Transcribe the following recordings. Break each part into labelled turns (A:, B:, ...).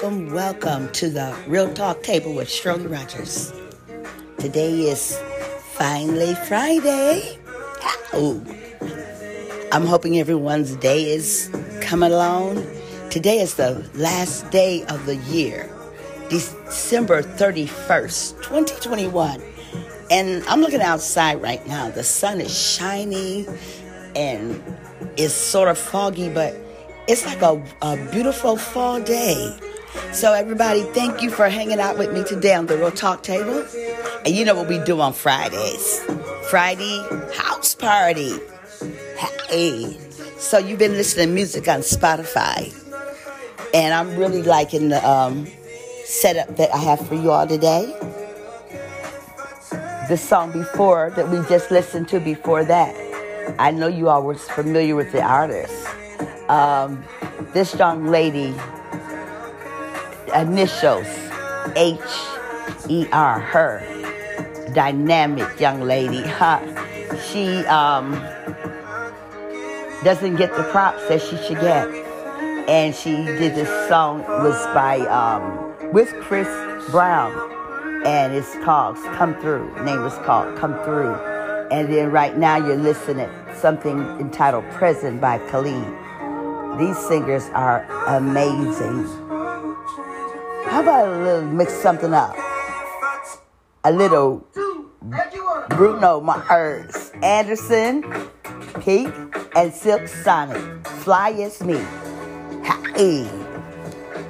A: welcome, welcome to the Real Talk Table with Shirley Rogers. Today is finally Friday. Ooh. I'm hoping everyone's day is coming along. Today is the last day of the year, December 31st, 2021. And I'm looking outside right now. The sun is shining and it's sort of foggy, but it's like a, a beautiful fall day. So, everybody, thank you for hanging out with me today on the Real Talk Table. And you know what we do on Fridays Friday house party. Hey. So, you've been listening to music on Spotify. And I'm really liking the um, setup that I have for you all today. The song before that we just listened to before that. I know you all were familiar with the artist. Um, this young lady initials H E R, her dynamic young lady. huh?
B: she um, doesn't get the props that she should get. And she did this song was by um, with Chris Brown, and it's called "Come Through." Name was called "Come Through." And then right now you're listening something entitled "Present" by Khalid. These singers are amazing. How about a little mix something up? A little Bruno Mars, Anderson, Paak, and Silk Sonic. Fly as me. Hey.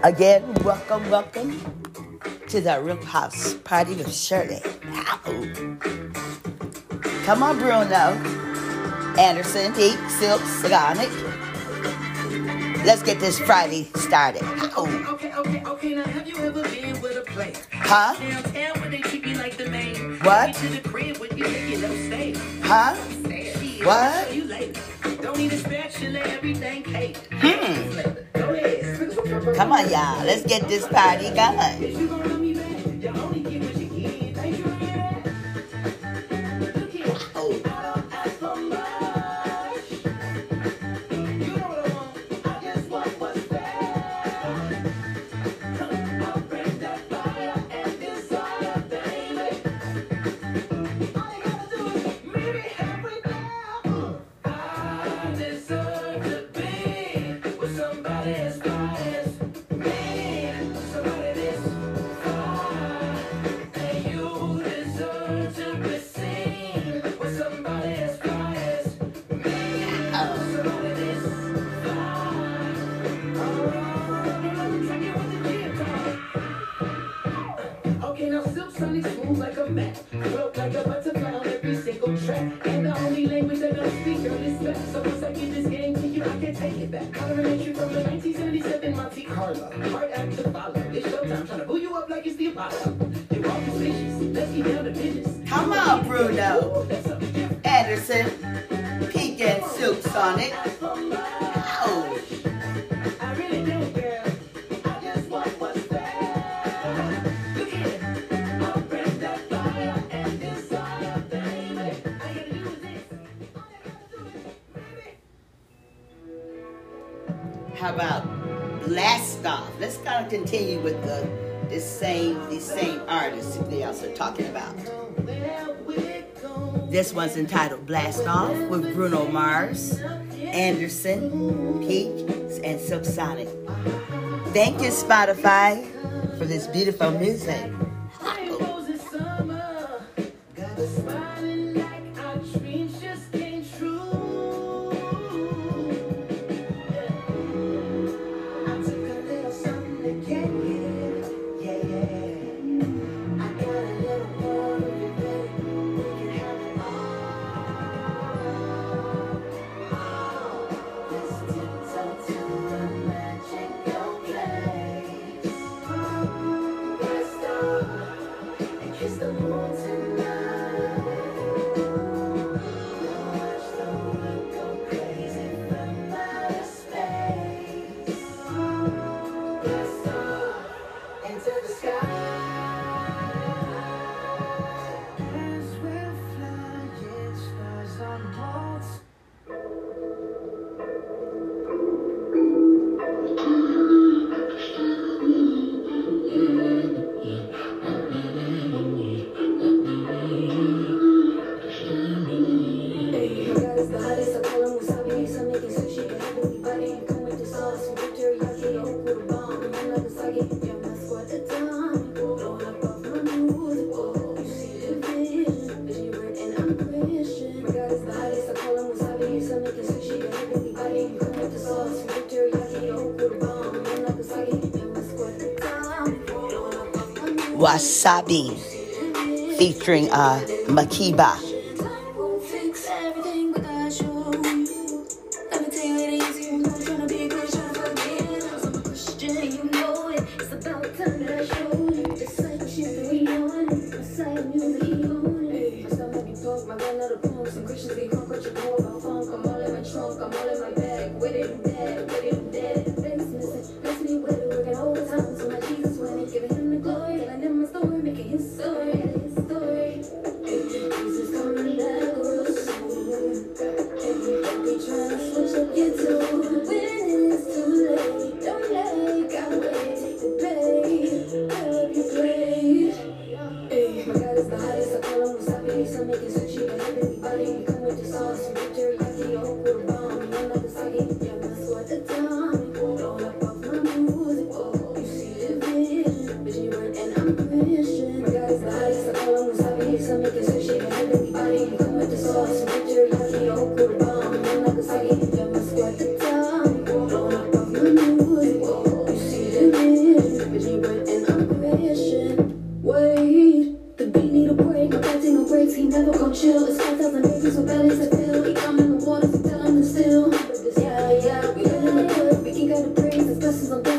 B: Again, welcome, welcome to the Real House Party with Shirley. Come on, Bruno. Anderson, Paak, Silk, Sonic. Let's get this Friday started. How?
A: Okay. Now, have you ever been with a player?
B: Huh?
A: Downtown where they treat you like the main.
B: What?
A: To the crib when you take it upstairs.
B: Huh?
A: Stay.
B: What?
A: You later. Don't need a spatula, everything catered.
B: Hmm.
A: Go ahead.
B: Come on, y'all. Let's get this party going. Uh, about Blast Off? Let's kind of continue with the this same these same artists they also are talking about. This one's entitled Blast Off with Bruno Mars, Anderson, Paak, and Silk Sonic. Thank you, Spotify, for this beautiful music. Wasabi featuring uh, Makiba.
A: precisam ter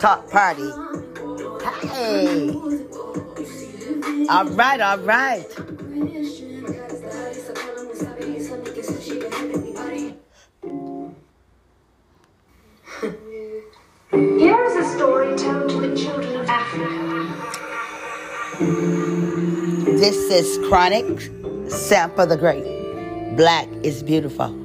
A: Talk Party. Hey, all right, all right.
C: Here is a story told to the children of Africa.
A: This is Chronic Sampa the Great. Black is beautiful.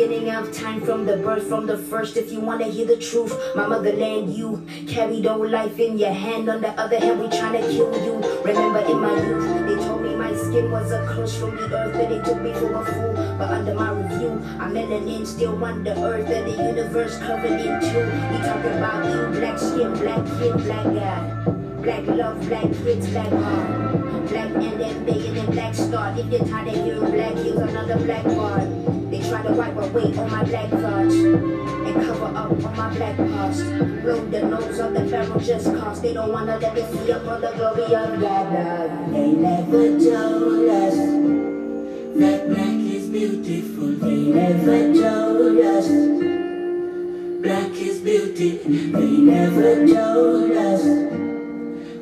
D: Beginning of time from the birth, from the first. If you wanna hear the truth, my motherland, you carried on life in your hand. On the other hand, we tryna kill you. Remember in my youth, they told me my skin was a curse from the earth, and they took me for a fool. But under my review, I'm melanin still on the earth, and the universe covered in two. We talking about you, black skin, black kid, black guy. Black love, black kids, black heart. Black and then bigger than black star. If you're tired of hearing black heels, another black part. Try to wipe away all my black cards and cover up all my black past. Blow the nose of the pharaoh just cause they don't wanna let me see up on the glory of God. They never told us that black is beautiful. They never told us black is beauty. They never told us.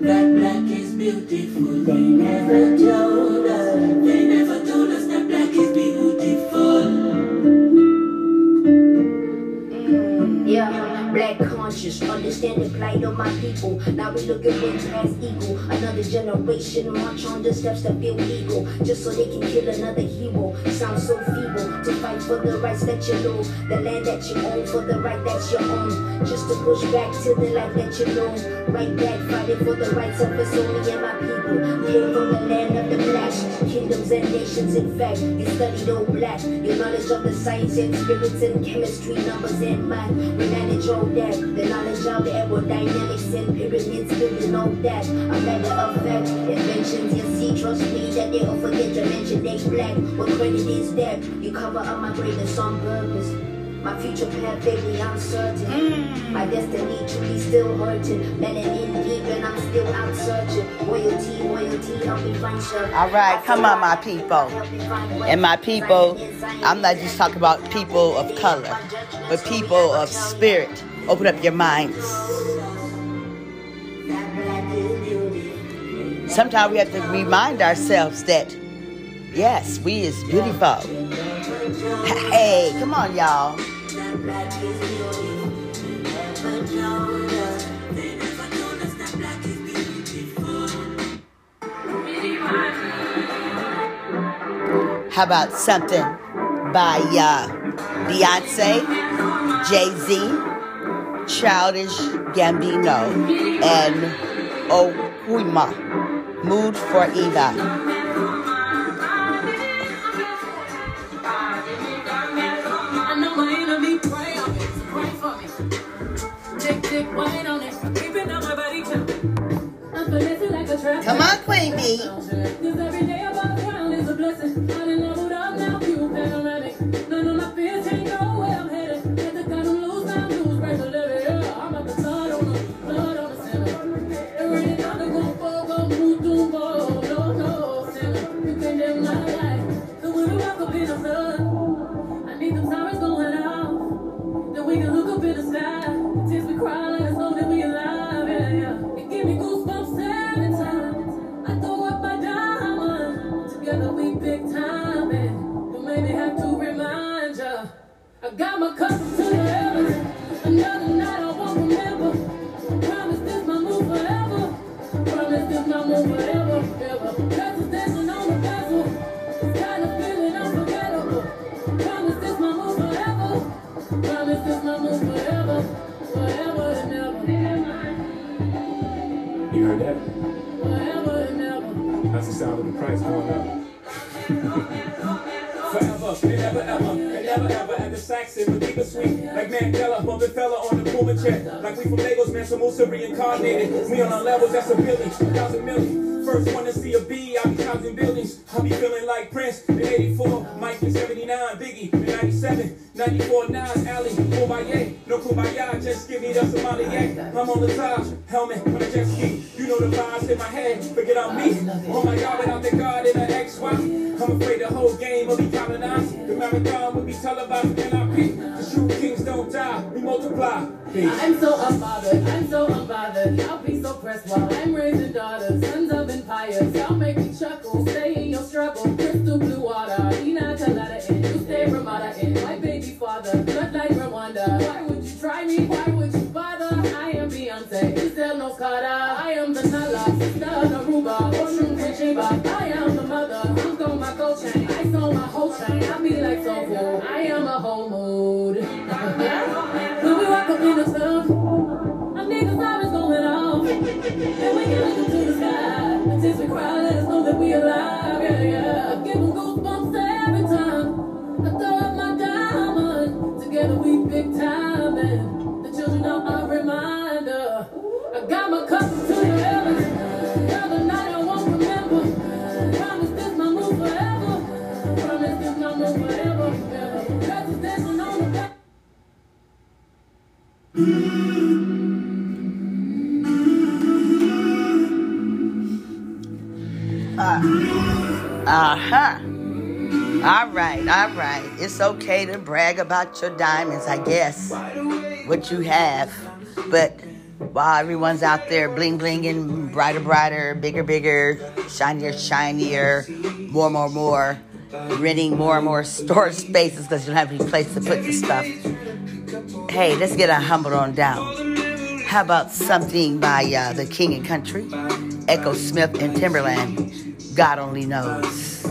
D: That black is beautiful. They never told understand the plight of my people. Now we look at wins past eagle. Another generation march on the steps to feel legal, just so they can kill another hero. Sounds so feeble to fight for the rights that you know, the land that you own, for the right that you own. Just to push back to the life that you know. Right back, fighting for the rights of us only and my people. Came from the land of the black, kingdoms and nations. In fact, you studied all black. Your knowledge of the science and spirits and chemistry, numbers and math. We manage all that. The knowledge of the aerodynamics and pyramids, building all that. A matter of fact, inventions you see, trust me that they all forget to mention they black. What credit is that? You cover up my greatness on purpose. My future path, baby, I'm certain. Mm. My destiny truly still hurting. Melanin deep and I'm still out searching. Royalty, royalty, help me find shelter.
A: All right, come on, my people. And my people, I'm not just talking about people of color, but people of spirit. Open up your minds. Sometimes we have to remind ourselves that, yes, we is beautiful. Hey, come on, y'all. How about something by uh, Beyonce, Jay Z, Childish Gambino, and Okuima, Mood for Eva.
E: I know my enemy
F: First one to see a B, I be counting buildings. I be feeling like Prince in 84, Mike in 79, Biggie in 97, 94, Nas, Ali, Kumbaya. No Kumbaya, just give me the sommelier. I'm on the top, helmet on a jet ski. You know the vibes in my head, forget I'm me. Oh my God, without the God in an XY. I'm afraid the whole game will be colonized. The marathon will be televised kings don't die, we multiply. Peace.
E: I'm so unbothered, I'm so unbothered. Y'all be so pressed while I'm raising daughters, sons of empires. Y'all make me chuckle, stay in your struggle. Crystal sister Naruba, Oshun Kuchiba. I am the mother, I'm going my gold chain. I sold my whole chain, I be like so cool. I am a whole mood. When we walk up in the I need the sirens going off. And we can look into the sky. Since we cry, let us know that we alive. Yeah, yeah. It's
A: okay to brag about your diamonds, I guess. What you have. But while everyone's out there bling blinging, brighter, brighter, bigger, bigger, shinier, shinier, more, more, more, renting more and more storage spaces because you don't have any place to put the stuff. Hey, let's get our humble on down. How about something by uh, the King and Country, Echosmith and Timbaland? God only knows.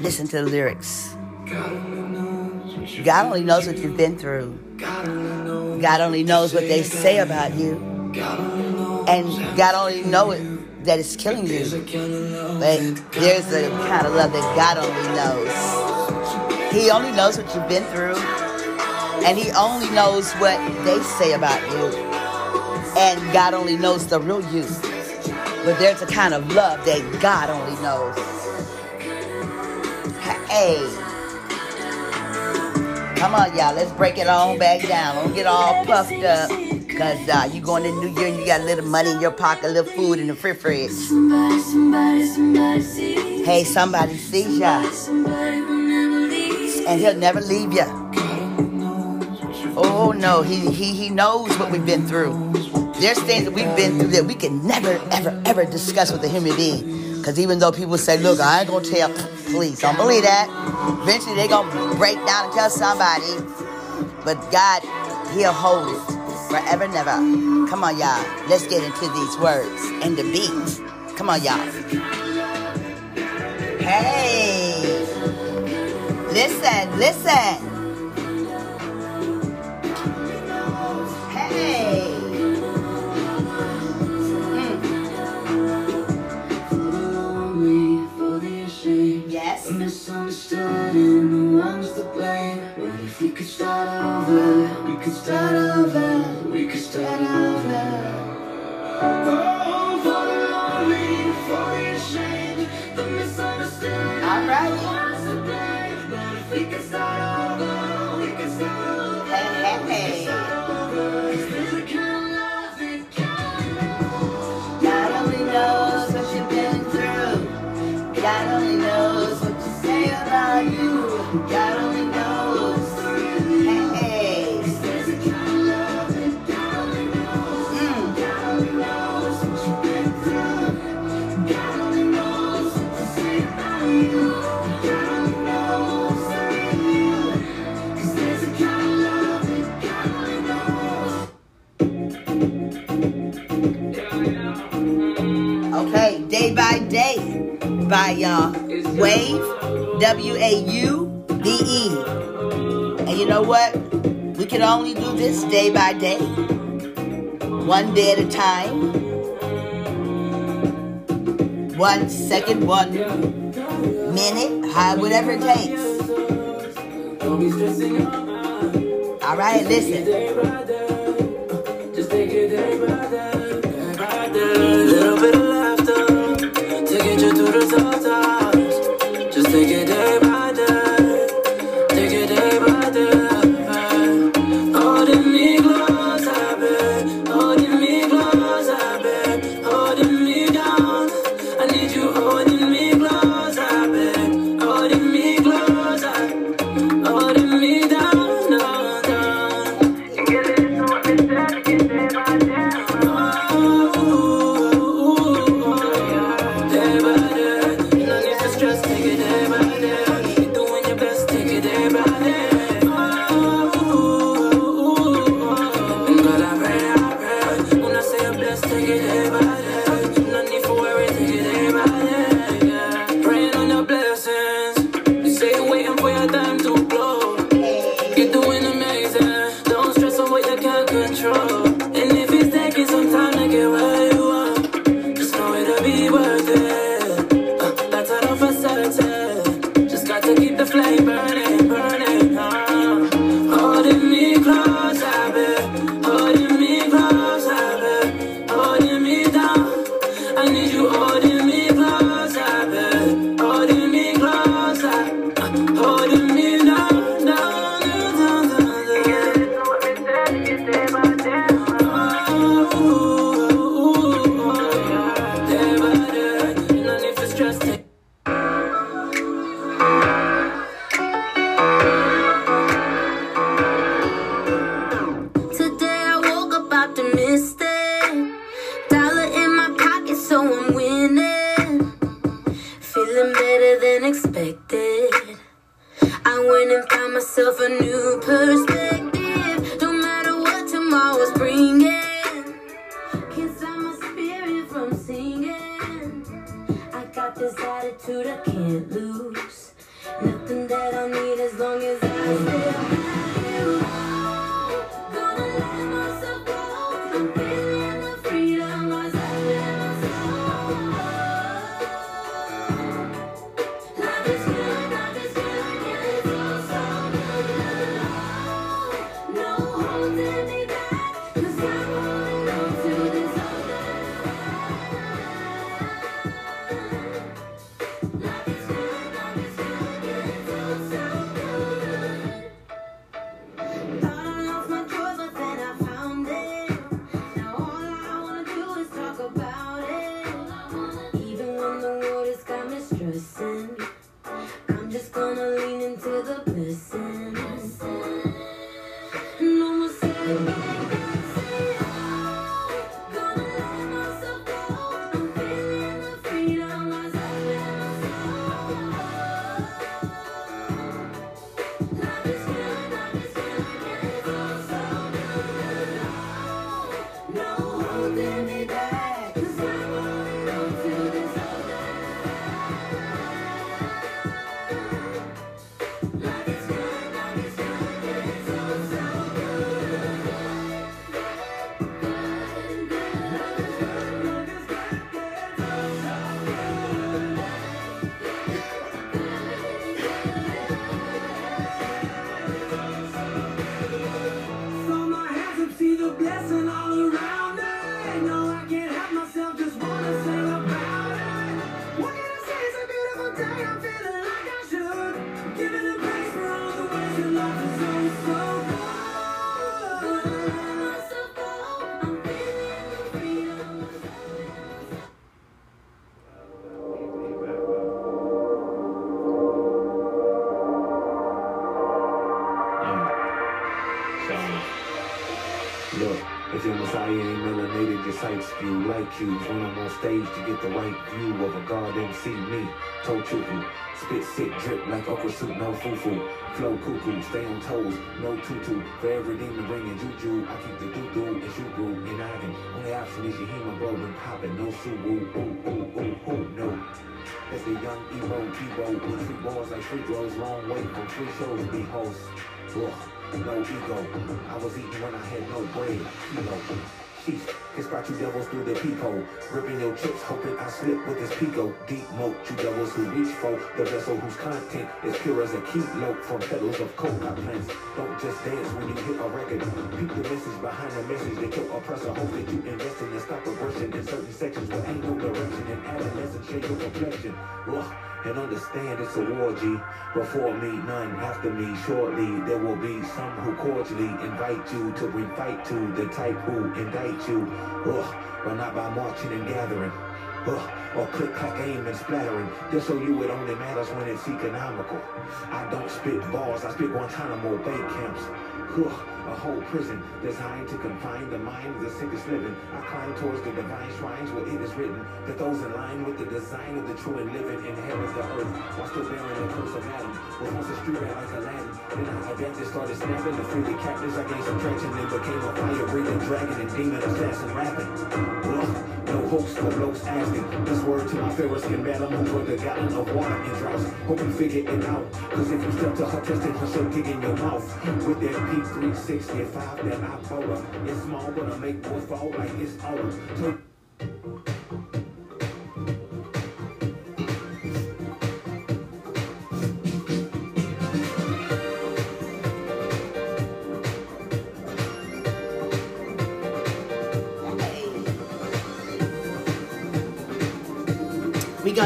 A: Listen to the lyrics. God only knows what you've been through. God only knows what they say about you. And God only knows it, that it's killing you. But there's a kind of love that God only knows. He only knows what you've been through. And He only knows what they say about you. And God only knows the real you. But there's a kind of love that God only knows. Hey. Come on, y'all. Let's break it all back down. Don't get all puffed up. Because uh, you going to New Year and you got a little money in your pocket, a little food in the fridge.
G: Somebody, somebody, somebody sees.
A: Hey, somebody sees ya.
G: Somebody who never leaves.
A: And he'll never leave ya. Oh, no. He, he, he knows what we've been through. There's things that we've been through that we can never, ever, ever discuss with a human being. Because even though people say, look, I ain't going to tell, please don't believe that. Eventually they're going to break down and tell somebody. But God, He'll hold it forever and ever. Come on, y'all. Let's get into these words and the beat. Come on, y'all. Hey. Listen, listen.
G: Misunderstood and no one's to blame. What if we could start over? We could start over. We could start over. Oh, by y'all. Wave, W-A-U-D-E. And you know what? We can only do this day by day, one day at a time, one second, one minute, high, whatever it takes. All right, listen.
B: blessing. For
H: every demon ringing juju, I keep the doo doo and shugu in Ivan. Only option is your hemoglobin popping, no suwu, ooh ooh ooh ooh no. That's the young Evo, Evo, with free balls like free throws, long way from free shows to be host. Ugh, no ego. I was eating when I had no bread, kilo. Sheesh, can spot you devils through the peephole. Ripping your chips, hoping I slip with this pico. Deep moat, you devils who reach for the vessel whose content is pure as a keynote from petals of coca plants. Don't just dance when you hit a record. Peep the message behind the message that your oppressor hopes that you invest in and stop aggression in certain sections where ain't no direction. And adolescent shade your complexion. Ugh and understand it's a war, G. Before me, none after me. Shortly, there will be some who cordially invite you to bring fight to the type who indict you. Ugh, but not by marching and gathering. Or click, clack, aim, and splattering. Just so you, it only matters when it's economical. I don't spit bars, I spit Guantanamo Bay camps. A whole prison designed to confine the mind of the sickest living. I climb towards the divine shrines where it is written that those in line with the design of the true and living inherit the earth while still bearing the curse of Adam. Was once a street rat like Aladdin. Then I adapted, started snapping to free the captives. I gained some traction and became a fire breathing dragon and demon assassin rapping. Ugh, no host for blokes asking. This word to my skin battle move with the gallon of water and droughts. Hope you figure it out. Cause if you step to her testing her she'll dig in your mouth. With that P365 that I bought. It's small but I make boys fall like it's our.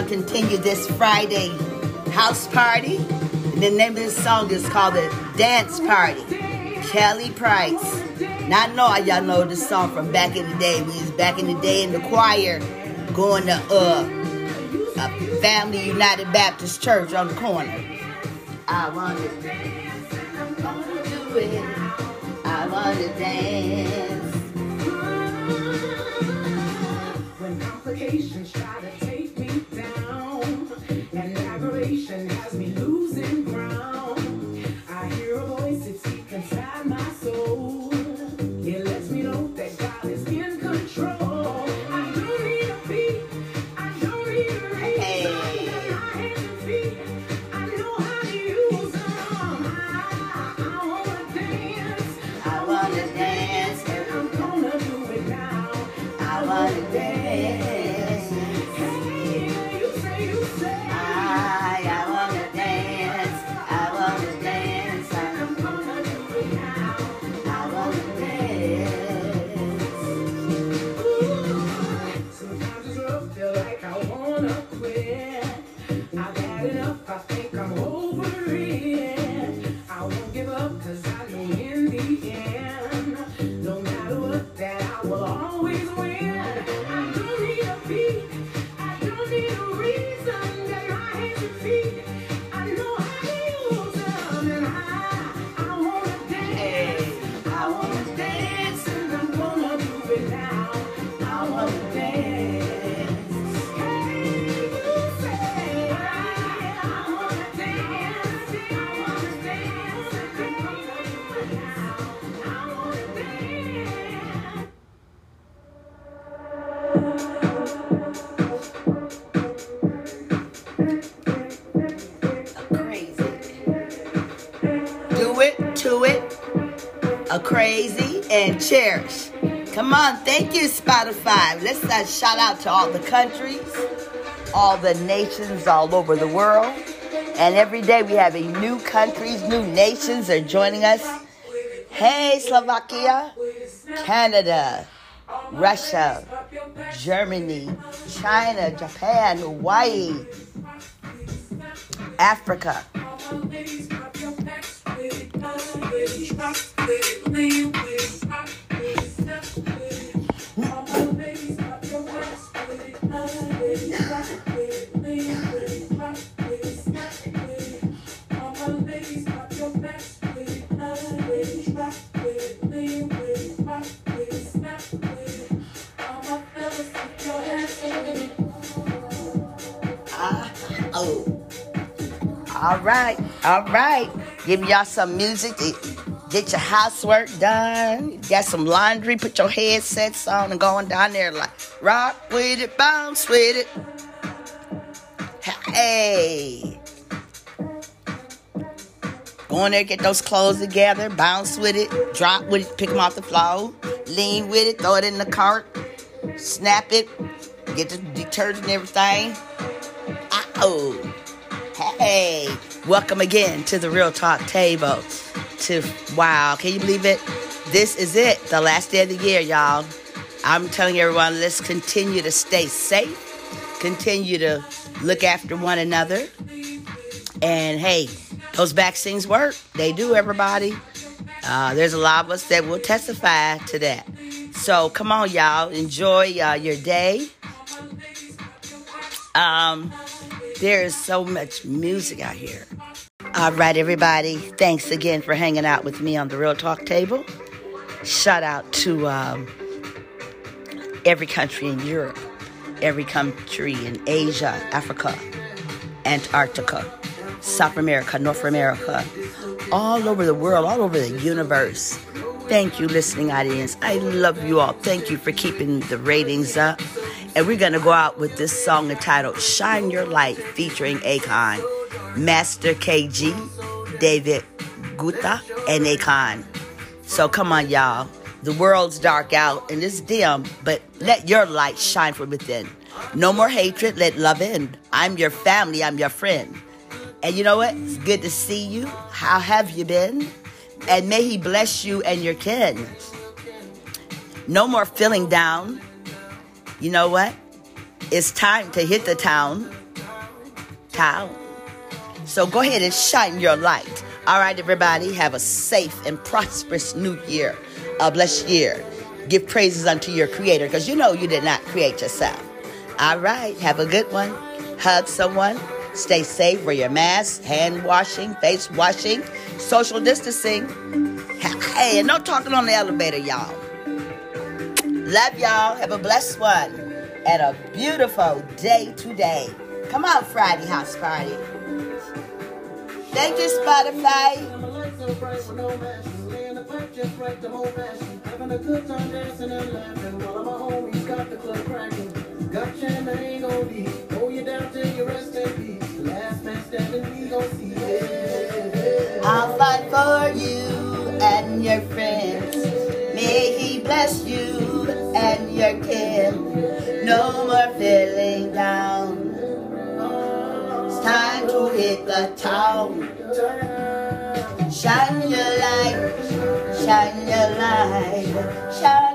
A: Continue this Friday house party. And the name of this song is called the Dance Party. Kelly Price. Now I know y'all know this song from back in the day. We was back in the day in the choir going to uh, a Family United Baptist Church on the corner. I want to do it. I want to dance.
B: When complications try to take
A: crazy, and cherish. Come on, thank you, Spotify. Let's uh, shout out to all the countries, all the nations all over the world. And every day we have a new countries, new nations are joining us. Hey, Slovakia, Canada, Russia, Germany, China, Japan, Hawaii, Africa.
G: Ah,
A: oh. All right, all right. Give y'all some music get your housework done. Got some laundry, put your headsets on and going down there like rock with it, bounce with it. Hey. Go there, get those clothes together, bounce with it, drop with it, pick them off the floor, lean with it, throw it in the cart, snap it, get the detergent and everything. Oh, hey, welcome again to the Real Talk table. To wow, can you believe it? This is it, the last day of the year, y'all. I'm telling everyone, let's continue to stay safe, continue to look after one another, and hey, those vaccines work. They do, everybody. Uh, there's a lot of us that will testify to that. So come on, y'all. Enjoy uh, your day. Um, there is so much music out here. All right, everybody. Thanks again for hanging out with me on the Real Talk table. Shout out to um, every country in Europe, every country in Asia, Africa, Antarctica, South America, North America, all over the world, all over the universe. Thank you, listening audience. I love you all. Thank you for keeping the ratings up. And we're going to go out with this song entitled Shine Your Light featuring Akon, Master KG, David Guetta, and Akon. So come on, y'all. The world's dark out and it's dim, but let your light shine from within. No more hatred, let love in. I'm your family, I'm your friend. And you know what? It's good to see you. How have you been? And may He bless you and your kin. No more feeling down. You know what? It's time to hit the town. Town. So go ahead and shine your light. All right, everybody, have a safe and prosperous new year, a blessed year. Give praises unto your creator because you know you did not create yourself. All right, have a good one. Hug someone. Stay safe. Wear your mask, hand washing, face washing, social distancing. Hey, and no talking on the elevator, y'all. Love y'all. Have a blessed one and a beautiful day today. Come on, Friday House Party. Thank you, Spotify.
B: Ain't leave. Hold you down till you rest in peace. Last man standing, we gon' see. Yeah.
A: I'll fight for you and your friends. May He bless you and your kin. No more feeling down. It's time to hit the town. Shine your light, shine your light, shine.